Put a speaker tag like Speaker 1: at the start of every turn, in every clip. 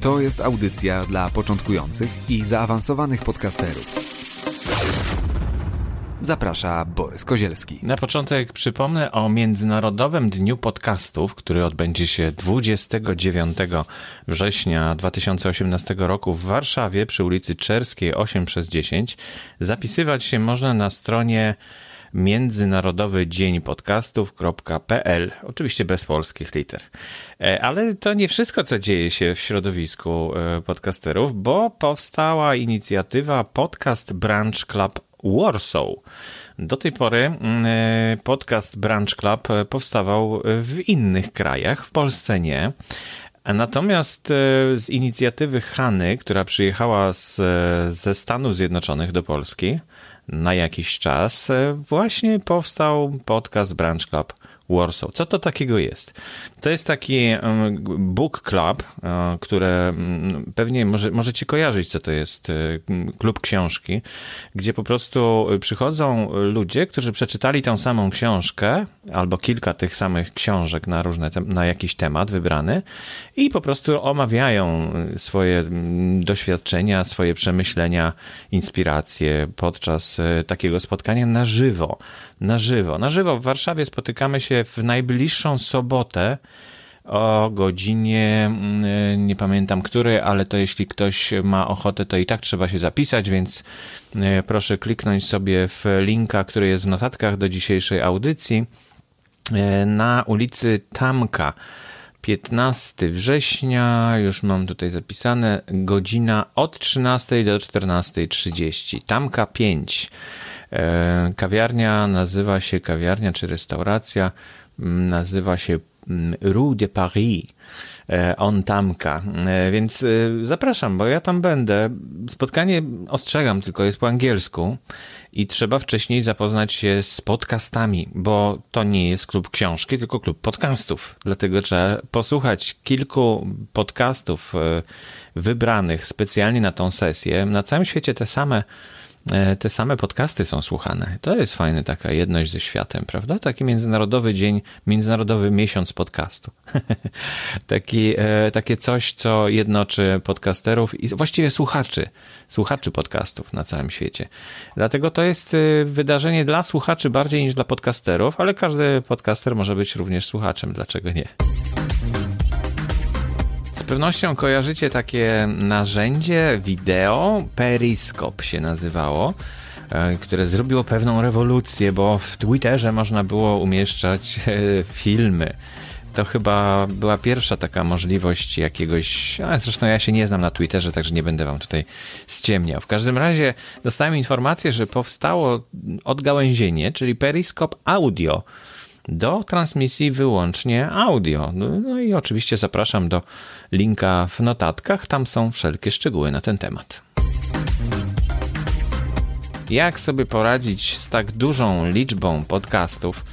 Speaker 1: To jest audycja dla początkujących i zaawansowanych podcasterów. Zaprasza Borys Kozielski.
Speaker 2: Na początek przypomnę o Międzynarodowym Dniu Podcastów, który odbędzie się 29 września 2018 roku w Warszawie przy ulicy Czerskiej 8 przez 10. Zapisywać się można na stronie międzynarodowy dzień podcastów.pl, oczywiście bez polskich liter. E, ale to nie wszystko, co dzieje się w środowisku e, podcasterów, bo powstała inicjatywa Podcast Branch Club Warsaw. Do tej pory mm, e, podcast Branch Club powstawał w innych krajach, w Polsce nie. Natomiast z inicjatywy Hany, która przyjechała z, ze Stanów Zjednoczonych do Polski, na jakiś czas e, właśnie powstał podcast Branch Club Warsaw. Co to takiego jest? To jest taki book club, e, które mm, pewnie może, możecie kojarzyć, co to jest e, klub książki, gdzie po prostu przychodzą ludzie, którzy przeczytali tą samą książkę albo kilka tych samych książek na różne, na jakiś temat wybrany i po prostu omawiają swoje mm, doświadczenia, swoje przemyślenia, inspiracje podczas e, takiego spotkania na żywo. Na żywo. Na żywo w Warszawie spotykamy się w najbliższą sobotę o godzinie, mm, nie pamiętam której, ale to jeśli ktoś ma ochotę, to i tak trzeba się zapisać, więc e, proszę kliknąć sobie w linka, który jest w notatkach do dzisiejszej audycji e, na ulicy Tamka. 15 września, już mam tutaj zapisane, godzina od 13 do 14.30. Tamka 5. E, kawiarnia nazywa się, kawiarnia czy restauracja nazywa się Rue de Paris. E, on tamka. E, więc zapraszam, bo ja tam będę. Spotkanie ostrzegam, tylko jest po angielsku i trzeba wcześniej zapoznać się z podcastami, bo to nie jest klub książki, tylko klub podcastów. Dlatego trzeba posłuchać kilku podcastów wybranych specjalnie na tą sesję. Na całym świecie te same te same podcasty są słuchane. To jest fajna taka jedność ze światem, prawda? Taki międzynarodowy dzień, międzynarodowy miesiąc podcastu. Taki, e, takie coś, co jednoczy podcasterów i właściwie słuchaczy, słuchaczy podcastów na całym świecie. Dlatego to jest e, wydarzenie dla słuchaczy bardziej niż dla podcasterów, ale każdy podcaster może być również słuchaczem, dlaczego nie? Pewnością kojarzycie takie narzędzie wideo, Periscope się nazywało, e, które zrobiło pewną rewolucję, bo w Twitterze można było umieszczać e, filmy. To chyba była pierwsza taka możliwość jakiegoś. A zresztą ja się nie znam na Twitterze, także nie będę wam tutaj ściemniał. W każdym razie dostałem informację, że powstało odgałęzienie, czyli Periscope Audio do transmisji wyłącznie audio. No, no, i oczywiście zapraszam do linka w notatkach, tam są wszelkie szczegóły na ten temat. Jak sobie poradzić z tak dużą liczbą podcastów?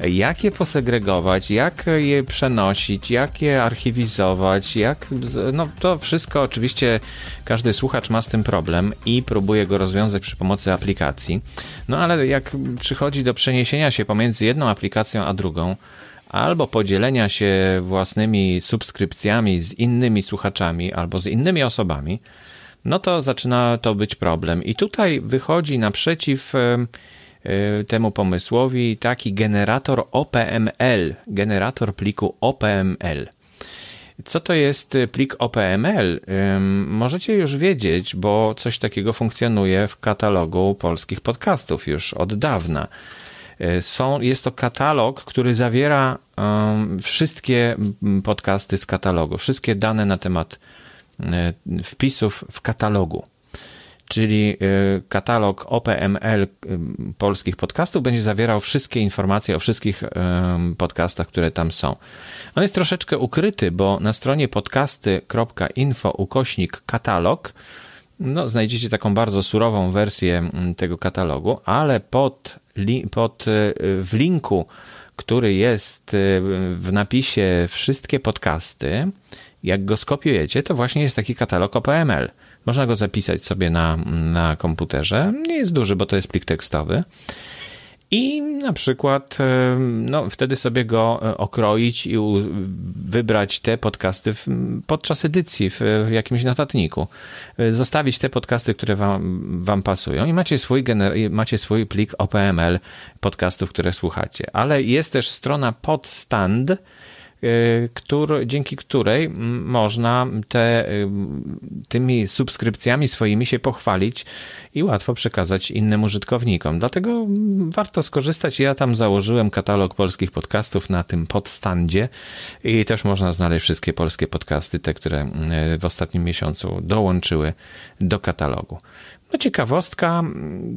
Speaker 2: Jak je posegregować, jak je przenosić, jak je archiwizować, jak, no to wszystko oczywiście każdy słuchacz ma z tym problem i próbuje go rozwiązać przy pomocy aplikacji. No ale jak przychodzi do przeniesienia się pomiędzy jedną aplikacją a drugą, albo podzielenia się własnymi subskrypcjami z innymi słuchaczami albo z innymi osobami, no to zaczyna to być problem. I tutaj wychodzi naprzeciw temu pomysłowi taki generator OPML, generator pliku OPML. Co to jest plik OPML? Możecie już wiedzieć, bo coś takiego funkcjonuje w katalogu polskich podcastów już od dawna. Y, są, jest to katalog, który zawiera wszystkie podcasty z katalogu, wszystkie dane na temat y, wpisów w katalogu. Czyli y, katalog OPML y, polskich podcastów będzie zawierał wszystkie informacje o wszystkich y, podcastach, które tam są. On jest troszeczkę ukryty, bo na stronie podcasty.info ukośnik katalog no, znajdziecie taką bardzo surową wersję mm, tego katalogu, ale pod, pod, w linku, który jest w napisie wszystkie podcasty, jak go skopiujecie, to właśnie jest taki katalog OPML. Można go zapisać sobie na, na komputerze. Nie jest duży, bo to jest plik tekstowy. I na przykład, no, wtedy sobie go e, okroić i wybrać te podcasty podczas edycji w, w jakimś notatniku. E, zostawić te podcasty, które wam, wam pasują i macie swój, gener- macie swój plik OPML podcastów, które słuchacie. Ale jest też strona podstand, Y, który, dzięki której można te, y, tymi subskrypcjami swoimi się pochwalić i łatwo przekazać innym użytkownikom. Dlatego warto skorzystać. Ja tam założyłem katalog polskich podcastów na tym podstandzie i też można znaleźć wszystkie polskie podcasty, te, które y, w ostatnim miesiącu dołączyły do katalogu. No ciekawostka,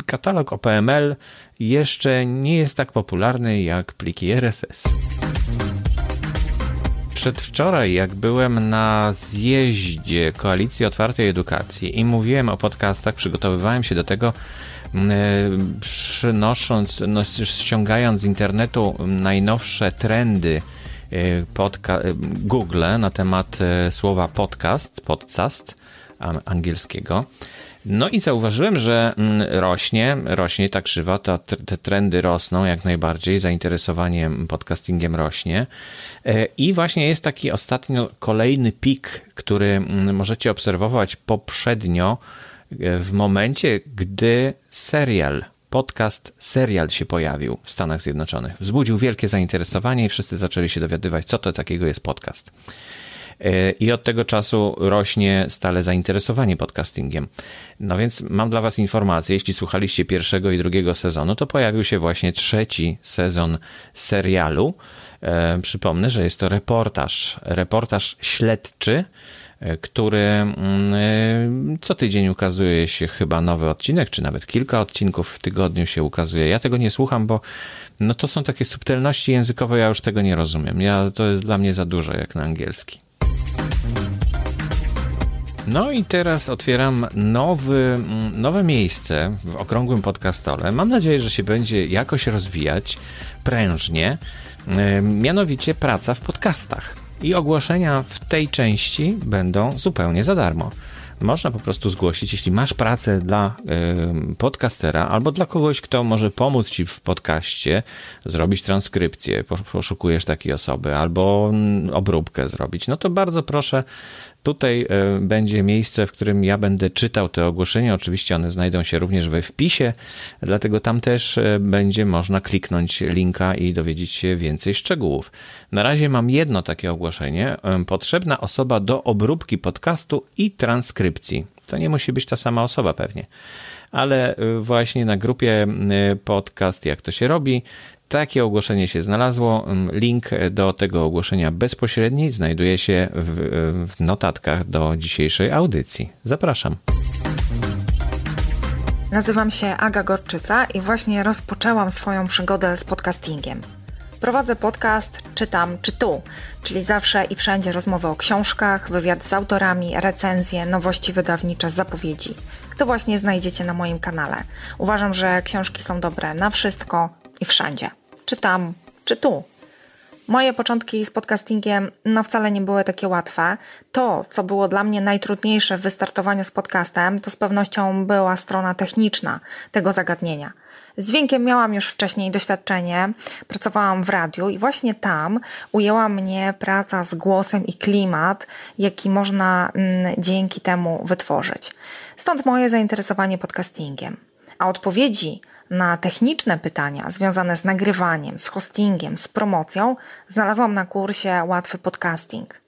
Speaker 2: katalog OPML jeszcze nie jest tak popularny jak pliki RSS przedwczoraj, jak byłem na zjeździe Koalicji Otwartej Edukacji i mówiłem o podcastach, przygotowywałem się do tego, mm, e, przynosząc, no, ściągając z internetu najnowsze trendy e, podca- e, Google na temat słowa podcast, podcast angielskiego. No i zauważyłem, że mm, rośnie, rośnie ta krzywa, ta, te trendy rosną jak najbardziej, zainteresowanie podcastingiem rośnie. E, I właśnie jest taki ostatnio kolejny pik, który mm, możecie obserwować poprzednio e, w momencie, gdy serial podcast serial się pojawił w Stanach Zjednoczonych. Wzbudził wielkie zainteresowanie i wszyscy zaczęli się dowiadywać, co to takiego jest podcast. I od tego czasu rośnie stale zainteresowanie podcastingiem. No więc mam dla Was informację, jeśli słuchaliście pierwszego i drugiego sezonu, to pojawił się właśnie trzeci sezon serialu. E, przypomnę, że jest to reportaż, reportaż śledczy, e, który mm, e, co tydzień ukazuje się chyba nowy odcinek, czy nawet kilka odcinków w tygodniu się ukazuje. Ja tego nie słucham, bo no to są takie subtelności językowe, ja już tego nie rozumiem. Ja, to jest dla mnie za dużo jak na angielski. No i teraz otwieram nowy, nowe miejsce w okrągłym podcastole. Mam nadzieję, że się będzie jakoś rozwijać prężnie, mianowicie praca w podcastach. I ogłoszenia w tej części będą zupełnie za darmo można po prostu zgłosić, jeśli masz pracę dla y, podcastera albo dla kogoś, kto może pomóc ci w podcaście, zrobić transkrypcję, poszukujesz takiej osoby, albo mm, obróbkę zrobić, no to bardzo proszę Tutaj e, będzie miejsce, w którym ja będę czytał te ogłoszenia. Oczywiście one znajdą się również we wpisie, dlatego tam też e, będzie można kliknąć linka i dowiedzieć się więcej szczegółów. Na razie mam jedno takie ogłoszenie. E, potrzebna osoba do obróbki podcastu i transkrypcji. To nie musi być ta sama osoba pewnie ale właśnie na grupie podcast, jak to się robi, takie ogłoszenie się znalazło. Link do tego ogłoszenia bezpośredni znajduje się w, w notatkach do dzisiejszej audycji. Zapraszam.
Speaker 3: Nazywam się Aga Gorczyca i właśnie rozpoczęłam swoją przygodę z podcastingiem. Prowadzę podcast Czytam czy tu, czyli zawsze i wszędzie rozmowy o książkach, wywiad z autorami, recenzje, nowości wydawnicze, zapowiedzi. To właśnie znajdziecie na moim kanale. Uważam, że książki są dobre na wszystko i wszędzie czy tam, czy tu. Moje początki z podcastingiem no wcale nie były takie łatwe. To, co było dla mnie najtrudniejsze w wystartowaniu z podcastem, to z pewnością była strona techniczna tego zagadnienia. Z dźwiękiem miałam już wcześniej doświadczenie, pracowałam w radiu i właśnie tam ujęła mnie praca z głosem i klimat, jaki można mm, dzięki temu wytworzyć. Stąd moje zainteresowanie podcastingiem. A odpowiedzi na techniczne pytania związane z nagrywaniem, z hostingiem, z promocją znalazłam na kursie Łatwy Podcasting.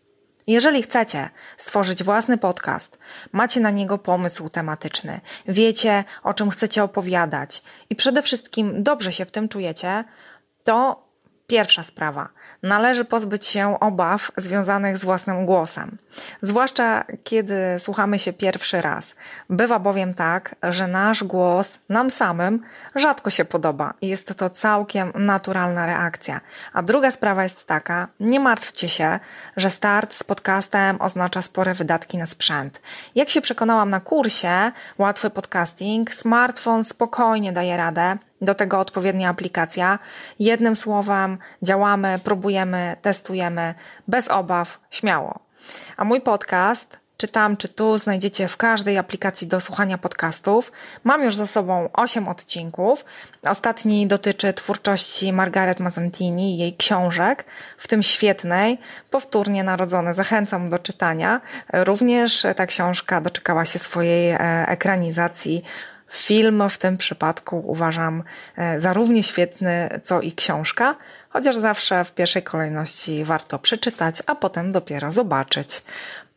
Speaker 3: Jeżeli chcecie stworzyć własny podcast, macie na niego pomysł tematyczny, wiecie o czym chcecie opowiadać i przede wszystkim dobrze się w tym czujecie, to Pierwsza sprawa. Należy pozbyć się obaw związanych z własnym głosem, zwłaszcza kiedy słuchamy się pierwszy raz. Bywa bowiem tak, że nasz głos nam samym rzadko się podoba i jest to całkiem naturalna reakcja. A druga sprawa jest taka: nie martwcie się, że start z podcastem oznacza spore wydatki na sprzęt. Jak się przekonałam na kursie Łatwy Podcasting, smartfon spokojnie daje radę do tego odpowiednia aplikacja. Jednym słowem, działamy, próbujemy, testujemy bez obaw, śmiało. A mój podcast czy tam, czy tu znajdziecie w każdej aplikacji do słuchania podcastów. Mam już za sobą 8 odcinków. Ostatni dotyczy twórczości Margaret Mazzantini, jej książek, w tym świetnej, powtórnie narodzone. Zachęcam do czytania. Również ta książka doczekała się swojej e, ekranizacji Film w tym przypadku uważam e, za równie świetny, co i książka, chociaż zawsze w pierwszej kolejności warto przeczytać, a potem dopiero zobaczyć.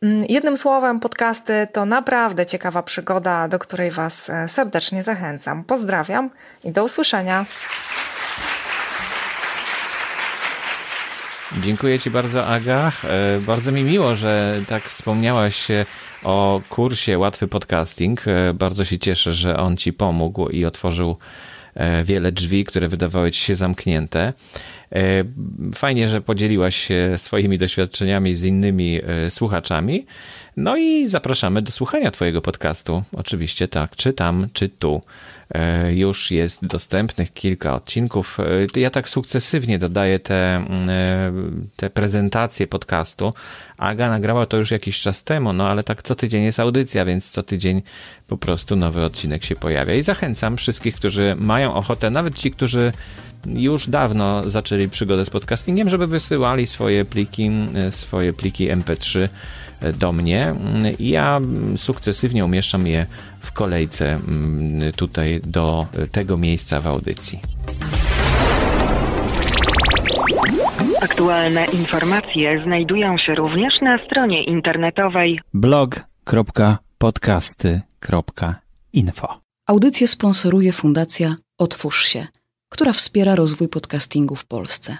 Speaker 3: Mm, jednym słowem, podcasty to naprawdę ciekawa przygoda, do której Was e, serdecznie zachęcam. Pozdrawiam i do usłyszenia.
Speaker 2: Dziękuję Ci bardzo, Aga. E, bardzo mi miło, że tak wspomniałaś o kursie Łatwy Podcasting. E, bardzo się cieszę, że on Ci pomógł i otworzył e, wiele drzwi, które wydawały Ci się zamknięte. Fajnie, że podzieliłaś się swoimi doświadczeniami z innymi słuchaczami. No i zapraszamy do słuchania Twojego podcastu. Oczywiście tak, czy tam, czy tu. E, już jest dostępnych kilka odcinków. E, ja tak sukcesywnie dodaję te, mm, e, te prezentacje podcastu. Aga nagrała to już jakiś czas temu, no ale tak co tydzień jest audycja, więc co tydzień po prostu nowy odcinek się pojawia. I zachęcam wszystkich, którzy mają ochotę, nawet ci, którzy już dawno zaczęli przygodę z podcastingiem, żeby wysyłali swoje pliki, swoje pliki MP3 do mnie i ja sukcesywnie umieszczam je w kolejce mm, tutaj do tego miejsca w audycji.
Speaker 4: Aktualne informacje znajdują się również na stronie internetowej
Speaker 5: blog.podcasty.info. Audycję sponsoruje Fundacja Otwórz się, która wspiera rozwój podcastingu w Polsce.